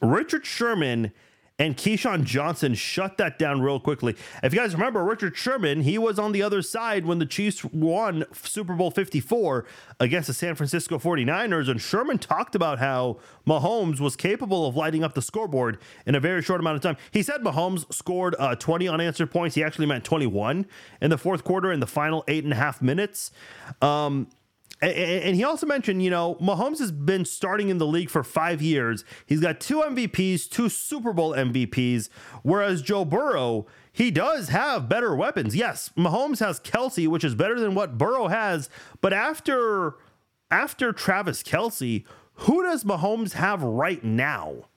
Richard Sherman and Keyshawn Johnson shut that down real quickly. If you guys remember, Richard Sherman, he was on the other side when the Chiefs won Super Bowl 54 against the San Francisco 49ers. And Sherman talked about how Mahomes was capable of lighting up the scoreboard in a very short amount of time. He said Mahomes scored uh, 20 unanswered points. He actually meant 21 in the fourth quarter in the final eight and a half minutes. Um, and he also mentioned, you know, Mahomes has been starting in the league for five years. He's got two MVPs, two Super Bowl MVPs, whereas Joe Burrow, he does have better weapons. Yes, Mahomes has Kelce, which is better than what Burrow has. But after after Travis Kelce, who does Mahomes have right now?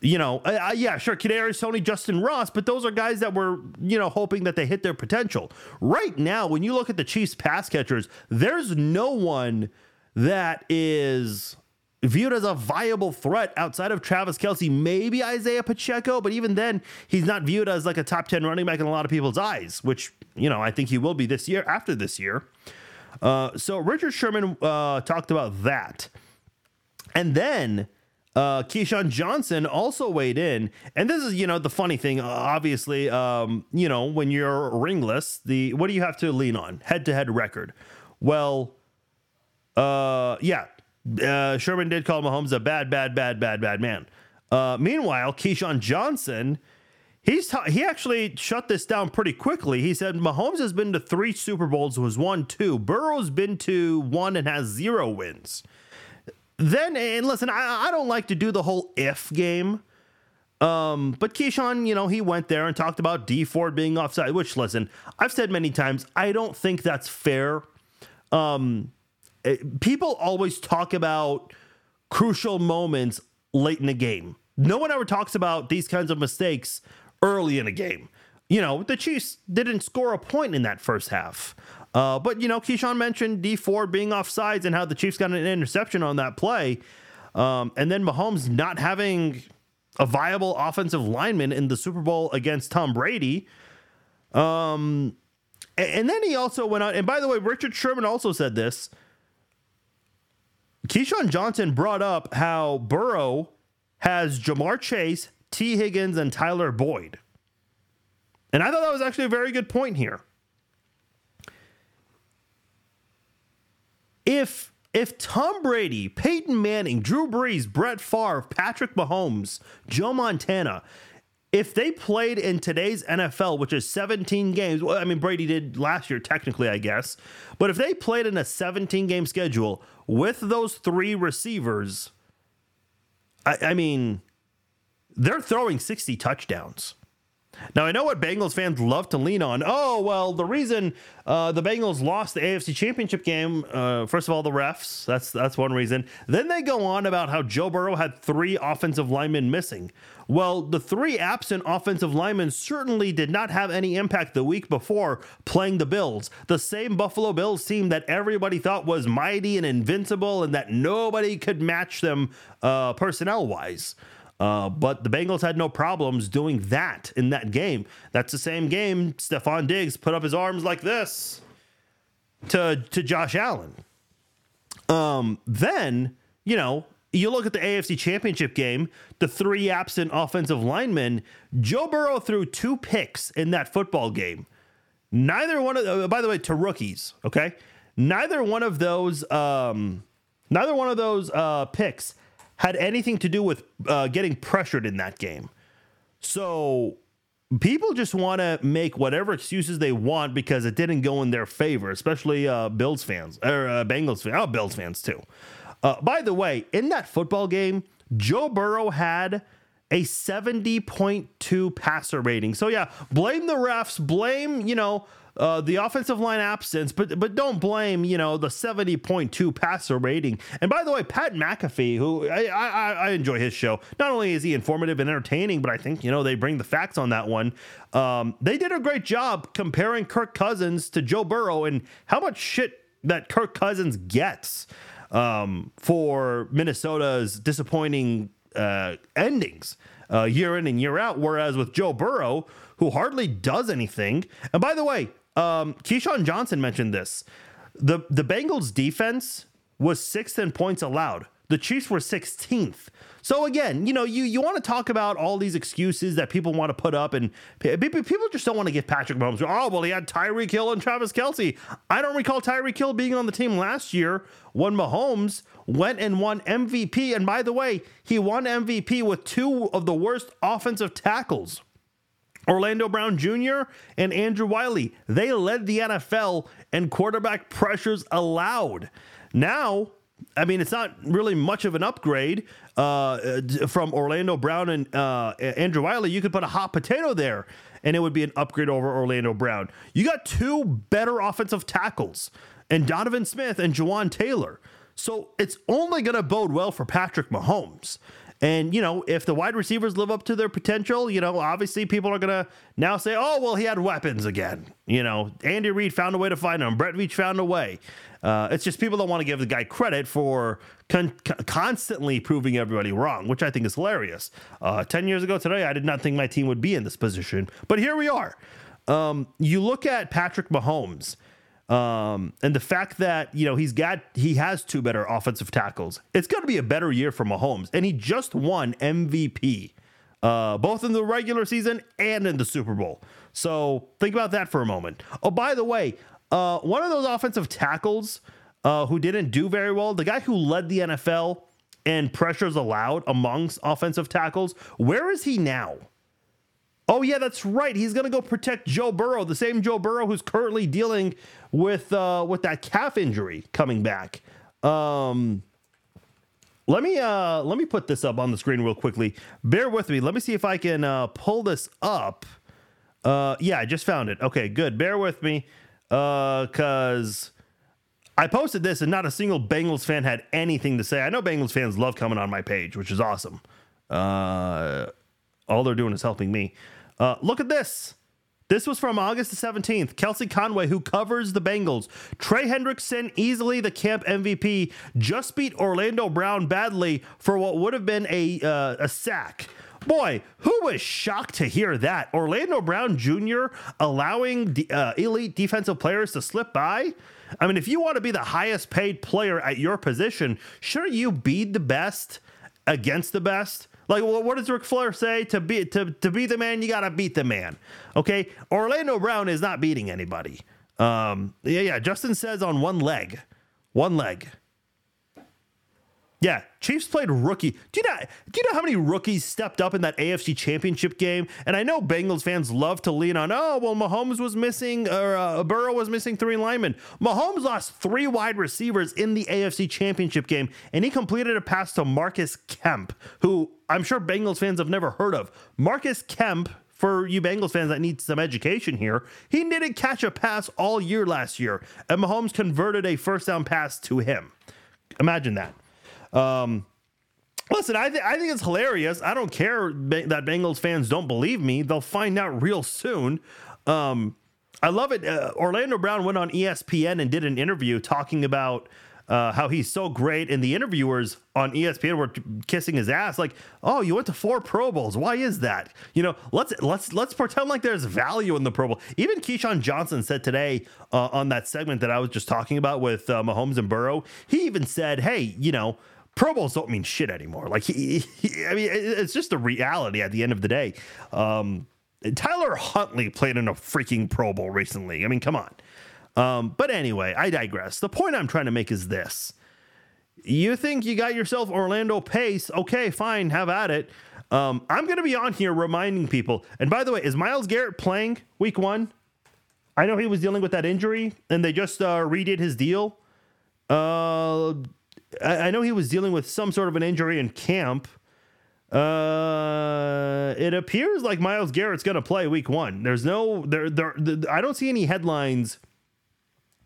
You know, uh, yeah, sure, Kadarius Toney, Justyn Ross, but those are guys that were, you know, hoping that they hit their potential. Right now, when you look at the Chiefs pass catchers, there's no one that is viewed as a viable threat outside of Travis Kelce, maybe Isaiah Pacheco, but even then, he's not viewed as like a top 10 running back in a lot of people's eyes, which, you know, I think he will be this year after this year. Uh, so Richard Sherman uh, talked about that. And then uh, Keyshawn Johnson also weighed in, and this is you know the funny thing. Obviously, um, you know when you're ringless, the what do you have to lean on? Head to head record. Well, uh, yeah, uh, Sherman did call Mahomes a bad, bad, bad, bad, bad man. Uh, meanwhile, Keyshawn Johnson. He's he actually shut this down pretty quickly. He said Mahomes has been to three Super Bowls, was won two. Burrow's been to one and has zero wins then and listen, I, I don't like to do the whole if game. Um, but Keyshawn, you know, he went there and talked about Dee Ford being offside, which listen, I've said many times, I don't think that's fair. Um, it- people always talk about crucial moments late in the game. No one ever talks about these kinds of mistakes early in a game. You know, the Chiefs didn't score a point in that first half. Uh, but you know, Keyshawn mentioned Dee Ford being offsides and how the Chiefs got an interception on that play, um, and then Mahomes not having a viable offensive lineman in the Super Bowl against Tom Brady. Um, a- and then he also went on. And by the way, Richard Sherman also said this. Keyshawn Johnson brought up how Burrow has Ja'Marr Chase, Tee Higgins, and Tyler Boyd. And I thought that was actually a very good point here. If if Tom Brady, Peyton Manning, Drew Brees, Brett Favre, Patrick Mahomes, Joe Montana, if they played in today's NFL, which is 17 games, well, I mean Brady did last year technically, I guess, but if they played in a 17 game schedule with those three receivers, I, I mean, they're throwing 60 touchdowns. Now, I know what Bengals fans love to lean on. Oh, well, the reason uh, the Bengals lost the AFC Championship game, uh, first of all, the refs. That's that's one reason. Then they go on about how Joe Burrow had three offensive linemen missing. Well, the three absent offensive linemen certainly did not have any impact the week before playing the Bills. The same Buffalo Bills team that everybody thought was mighty and invincible and that nobody could match them uh, personnel wise. Uh, but the Bengals had no problems doing that in that game. That's the same game Stefon Diggs put up his arms like this to to Josh Allen. Um, then you know you look at the AFC Championship game, the three absent offensive linemen, Joe Burrow threw two picks in that football game. Neither one of, uh, by the way, to rookies. Okay, neither one of those, um, neither one of those uh, picks had anything to do with uh, getting pressured in that game. So people just want to make whatever excuses they want because it didn't go in their favor, especially uh, Bills fans or uh, Bengals fans, oh, Bills fans too. Uh, by the way, in that football game, Joe Burrow had a 70.2 passer rating. So yeah, blame the refs, blame, you know, uh, the offensive line absence, but but don't blame you know the 70.2 passer rating. And by the way, Pat McAfee, who I, I, I enjoy his show. Not only is he informative and entertaining, but I think you know they bring the facts on that one. Um, they did a great job comparing Kirk Cousins to Joe Burrow and how much shit that Kirk Cousins gets um, for Minnesota's disappointing uh, endings uh, year in and year out. Whereas with Joe Burrow, who hardly does anything, and by the way, um, Keyshawn Johnson mentioned this. The the Bengals defense was sixth in points allowed. The Chiefs were 16th. So again, you know, you you want to talk about all these excuses that people want to put up, and people just don't want to give Patrick Mahomes. Oh well, he had Tyreek Hill and Travis Kelce. I don't recall Tyreek Hill being on the team last year when Mahomes went and won MVP. And by the way, he won MVP with two of the worst offensive tackles. Orlando Brown Jr. and Andrew Wylie, they led the NFL in quarterback pressures allowed. Now, I mean, it's not really much of an upgrade uh, from Orlando Brown and uh, Andrew Wylie. You could put a hot potato there, and it would be an upgrade over Orlando Brown. You got two better offensive tackles, and Donovan Smith and Jawaan Taylor. So it's only going to bode well for Patrick Mahomes. And, you know, if the wide receivers live up to their potential, you know, obviously people are going to now say, oh, well, he had weapons again. You know, Andy Reid found a way to find him. Brett Veach found a way. Uh, it's just people don't want to give the guy credit for con- constantly proving everybody wrong, which I think is hilarious. Uh, 10 years ago today, I did not think my team would be in this position, but here we are. Um, you look at Patrick Mahomes um, and the fact that you know he's got he has two better offensive tackles, it's going to be a better year for Mahomes, and he just won MVP, uh, both in the regular season and in the Super Bowl. So think about that for a moment. Oh, by the way, uh, one of those offensive tackles uh, who didn't do very well, the guy who led the NFL in pressures allowed amongst offensive tackles, where is he now? Oh yeah, that's right. He's gonna go protect Joe Burrow, the same Joe Burrow who's currently dealing with uh, with that calf injury coming back. Um, let me uh, let me put this up on the screen real quickly. Bear with me. Let me see if I can uh, pull this up. Uh, yeah, I just found it. Okay, good. Bear with me, because uh, I posted this and not a single Bengals fan had anything to say. I know Bengals fans love coming on my page, which is awesome. Uh, all they're doing is helping me. Uh, look at this. This was from August the 17th. Kelsey Conway, who covers the Bengals. Trey Hendrickson, easily the camp MVP, just beat Orlando Brown badly for what would have been a, uh, a sack. Boy, who was shocked to hear that? Orlando Brown Jr. allowing uh, elite defensive players to slip by? I mean, if you want to be the highest paid player at your position, sure you be the best against the best. Like, what does Ric Flair say? To be to, to be the man, you gotta beat the man. Okay, Orlando Brown is not beating anybody. Um, yeah, yeah. Justin says on one leg, one leg. Yeah, Chiefs played rookie. Do you know? Do you know how many rookies stepped up in that AFC Championship game? And I know Bengals fans love to lean on, oh well, Mahomes was missing, or uh, Burrow was missing three linemen. Mahomes lost three wide receivers in the AFC Championship game, and he completed a pass to Marcus Kemp, who I'm sure Bengals fans have never heard of. Marcus Kemp for you Bengals fans that need some education here, he didn't catch a pass all year last year, and Mahomes converted a first down pass to him. Imagine that. Um, listen, I, th- I think it's hilarious. I don't care that Bengals fans don't believe me. They'll find out real soon. Um, I love it. Uh, Orlando Brown went on ESPN and did an interview talking about uh, how he's so great, and the interviewers on ESPN were kissing his ass, like, "Oh, you went to four Pro Bowls. Why is that? You know, let's let's let's pretend like there's value in the Pro Bowl." Even Keyshawn Johnson said today uh, on that segment that I was just talking about with uh, Mahomes and Burrow, he even said, "Hey, you know." Pro Bowls don't mean shit anymore. Like, he, he, I mean, it's just the reality at the end of the day. Um, Tyler Huntley played in a freaking Pro Bowl recently. I mean, come on. Um, but anyway, I digress. The point I'm trying to make is this. You think you got yourself Orlando Pace? Okay, fine, have at it. Um, I'm going to be on here reminding people. And by the way, is Myles Garrett playing week one? I know he was dealing with that injury, and they just uh, redid his deal. Uh, I, I know he was dealing with some sort of an injury in camp. Uh, it appears like Myles Garrett's going to play week one. There's no there, there I don't see any headlines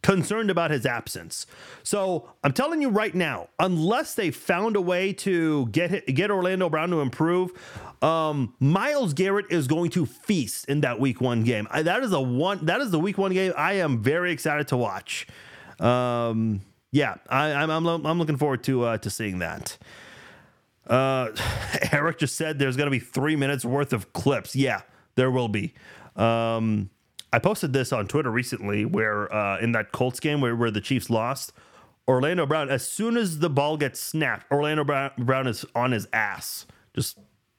concerned about his absence. So I'm telling you right now, unless they found a way to get get Orlando Brown to improve, um, Myles Garrett is going to feast in that Week One game. I, that is a one. That is the Week One game. I am very excited to watch. Um, yeah, I, am I'm, I'm I'm looking forward to uh, to seeing that. Uh, Eric just said there's going to be three minutes worth of clips. Yeah, there will be. Um, I posted this on Twitter recently where uh, in that Colts game where, where the Chiefs lost, Orlando Brown, as soon as the ball gets snapped, Orlando Brown, Brown is on his ass. Just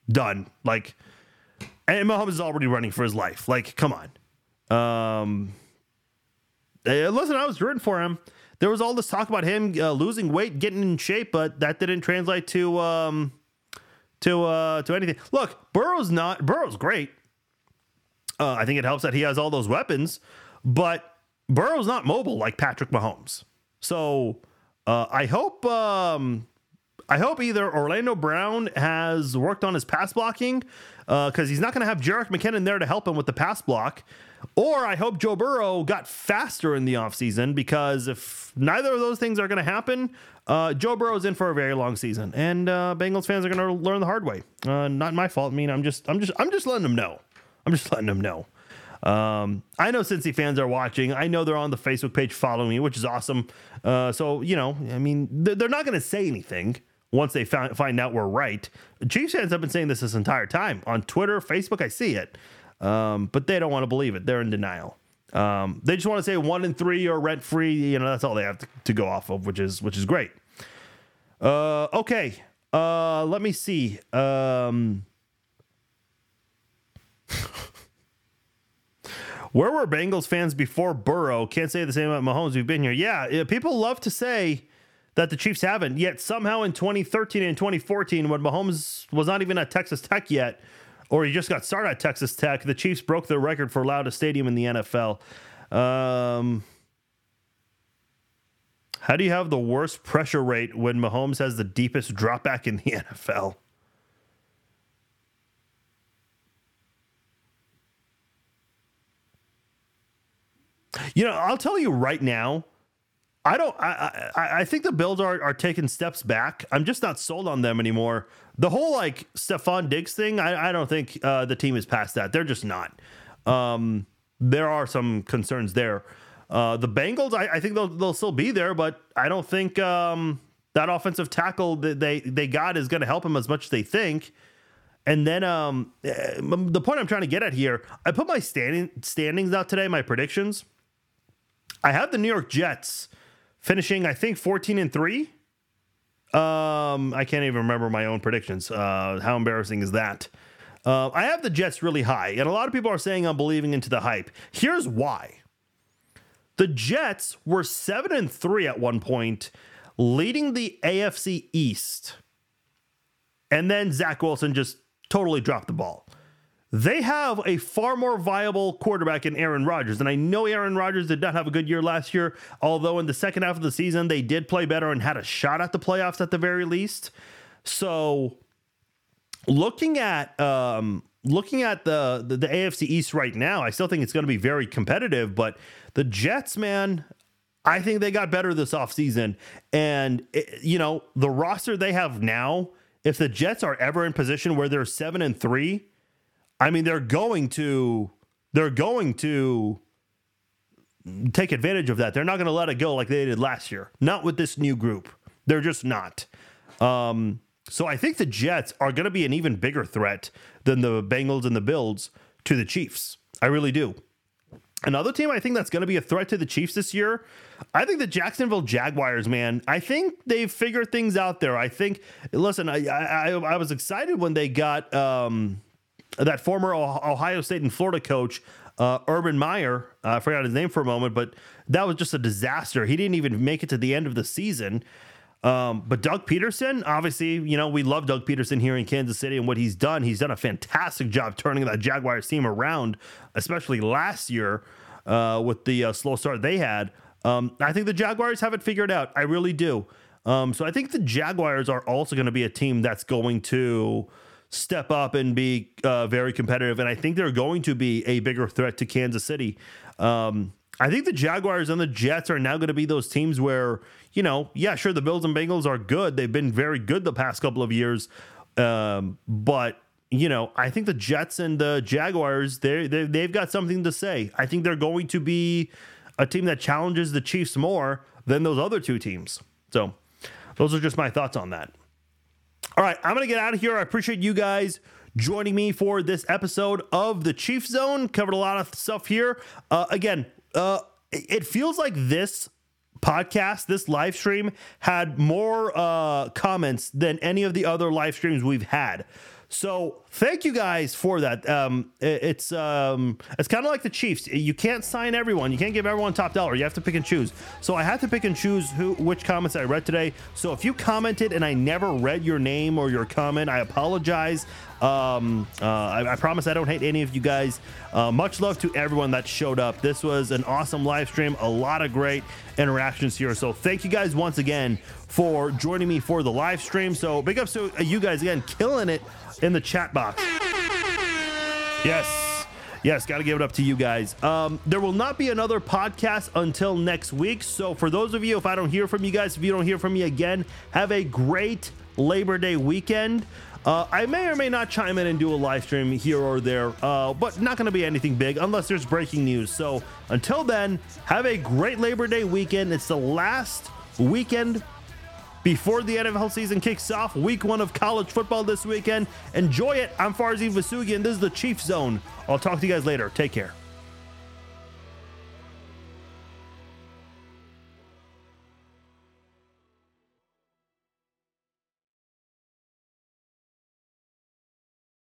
done. Like, and Mahomes is already running for his life. Like, come on. Um, eh, listen, I was rooting for him there was all this talk about him uh, losing weight, getting in shape, but that didn't translate to um, to uh, to anything. Look, Burrow's not Burrow's great. Uh, I think it helps that he has all those weapons, but Burrow's not mobile like Patrick Mahomes. So uh, I hope um, I hope either Orlando Brown has worked on his pass blocking because uh, he's not going to have Jerick McKinnon there to help him with the pass block. Or I hope Joe Burrow got faster in the offseason because if neither of those things are going to happen, uh, Joe Burrow's in for a very long season, and uh, Bengals fans are going to learn the hard way. Uh, not my fault. I mean, I'm just, I'm just, I'm just letting them know. I'm just letting them know. Um, I know Cincy fans are watching. I know they're on the Facebook page following me, which is awesome. Uh, so you know, I mean, they're, not going to say anything once they find, find out we're right. Chiefs fans have been saying this this entire time on Twitter, Facebook. I see it. Um, but they don't want to believe it. They're in denial. Um, they just want to say one and three are rent free. You know, that's all they have to, to go off of, which is which is great. Uh, okay. Uh, let me see. Um, where were Bengals fans before Burrow? Can't say the same about Mahomes. We've been here. Yeah, people love to say that the Chiefs haven't. Yet somehow in 2013 and 2014, when Mahomes was not even at Texas Tech yet, or he just got started at Texas Tech. The Chiefs broke the record for loudest stadium in the NFL. Um, how do you have the worst pressure rate when Mahomes has the deepest dropback in the NFL? You know, I'll tell you right now, I don't. I, I, I think the Bills are are taking steps back. I'm just not sold on them anymore. The whole like Stefon Diggs thing. I, I don't think uh, the team is past that. They're just not. Um, there are some concerns there. Uh, the Bengals. I, I think they'll they'll still be there, but I don't think um, that offensive tackle that they they got is going to help them as much as they think. And then um, eh, the point I'm trying to get at here, I put my standing standings out today, my predictions. I have the New York Jets finishing I think 14 and 3. Um, I can't even remember my own predictions. Uh, how embarrassing is that? Uh, I have the Jets really high, and a lot of people are saying I'm believing into the hype. Here's why. The Jets were 7 and 3 at one point, leading the AFC East. And then Zach Wilson just totally dropped the ball they have a far more viable quarterback in Aaron Rodgers. And I know Aaron Rodgers did not have a good year last year, although in the second half of the season, they did play better and had a shot at the playoffs at the very least. So looking at um, looking at the, the, the AFC East right now, I still think it's going to be very competitive, but the Jets, man, I think they got better this offseason. And, it, you know, the roster they have now, if the Jets are ever in position where they're seven and three, I mean, they're going to they're going to take advantage of that. They're not going to let it go like they did last year. Not with this new group. They're just not. Um, so I think the Jets are going to be an even bigger threat than the Bengals and the Bills to the Chiefs. I really do. Another team I think that's going to be a threat to the Chiefs this year. I think the Jacksonville Jaguars, man. I think they've figured things out there. I think. Listen, I I, I was excited when they got um, that former Ohio State and Florida coach uh, Urban Meyer. Uh, I forgot his name for a moment, but that was just a disaster. He didn't even make it to the end of the season. Um, but Doug Pederson, obviously, you know, we love Doug Pederson here in Kansas City and what he's done. He's done a fantastic job turning that Jaguars team around, especially last year uh, with the uh, slow start they had. Um, I think the Jaguars have it figured out. I really do. Um, so I think the Jaguars are also going to be a team that's going to step up and be uh, very competitive. And I think they're going to be a bigger threat to Kansas City. Um, I think the Jaguars and the Jets are now going to be those teams where, you know, yeah, sure, the Bills and Bengals are good. They've been very good the past couple of years. Um, but, you know, I think the Jets and the Jaguars, they they've got something to say. I think they're going to be a team that challenges the Chiefs more than those other two teams. So, those are just my thoughts on that. All right, I'm going to get out of here. I appreciate you guys joining me for this episode of the Chief Zone. Covered a lot of stuff here. Uh, again, uh, it feels like this podcast, this live stream, had more uh, comments than any of the other live streams we've had. So thank you guys for that. Um, it's um, it's kind of like the Chiefs. You can't sign everyone. You can't give everyone top dollar. You have to pick and choose. So I had to pick and choose who which comments I read today. So if you commented and I never read your name or your comment, I apologize. Um, uh, I, I, promise I don't hate any of you guys. Uh, much love to everyone that showed up. This was an awesome live stream. A lot of great interactions here. So thank you guys once again for joining me for the live stream. So big ups to you guys again, killing it in the chat box. Yes. Yes, got to give it up to you guys. Um, there will not be another podcast until next week. So, for those of you, if I don't hear from you guys, if you don't hear from me again, have a great Labor Day weekend. Uh, I may or may not chime in and do a live stream here or there, uh, but not going to be anything big unless there's breaking news. So, until then, have a great Labor Day weekend. It's the last weekend before the NFL season kicks off. Week one of college football this weekend. Enjoy it. I'm Farzin Vousoughian. This is the Chief Zone. I'll talk to you guys later. Take care.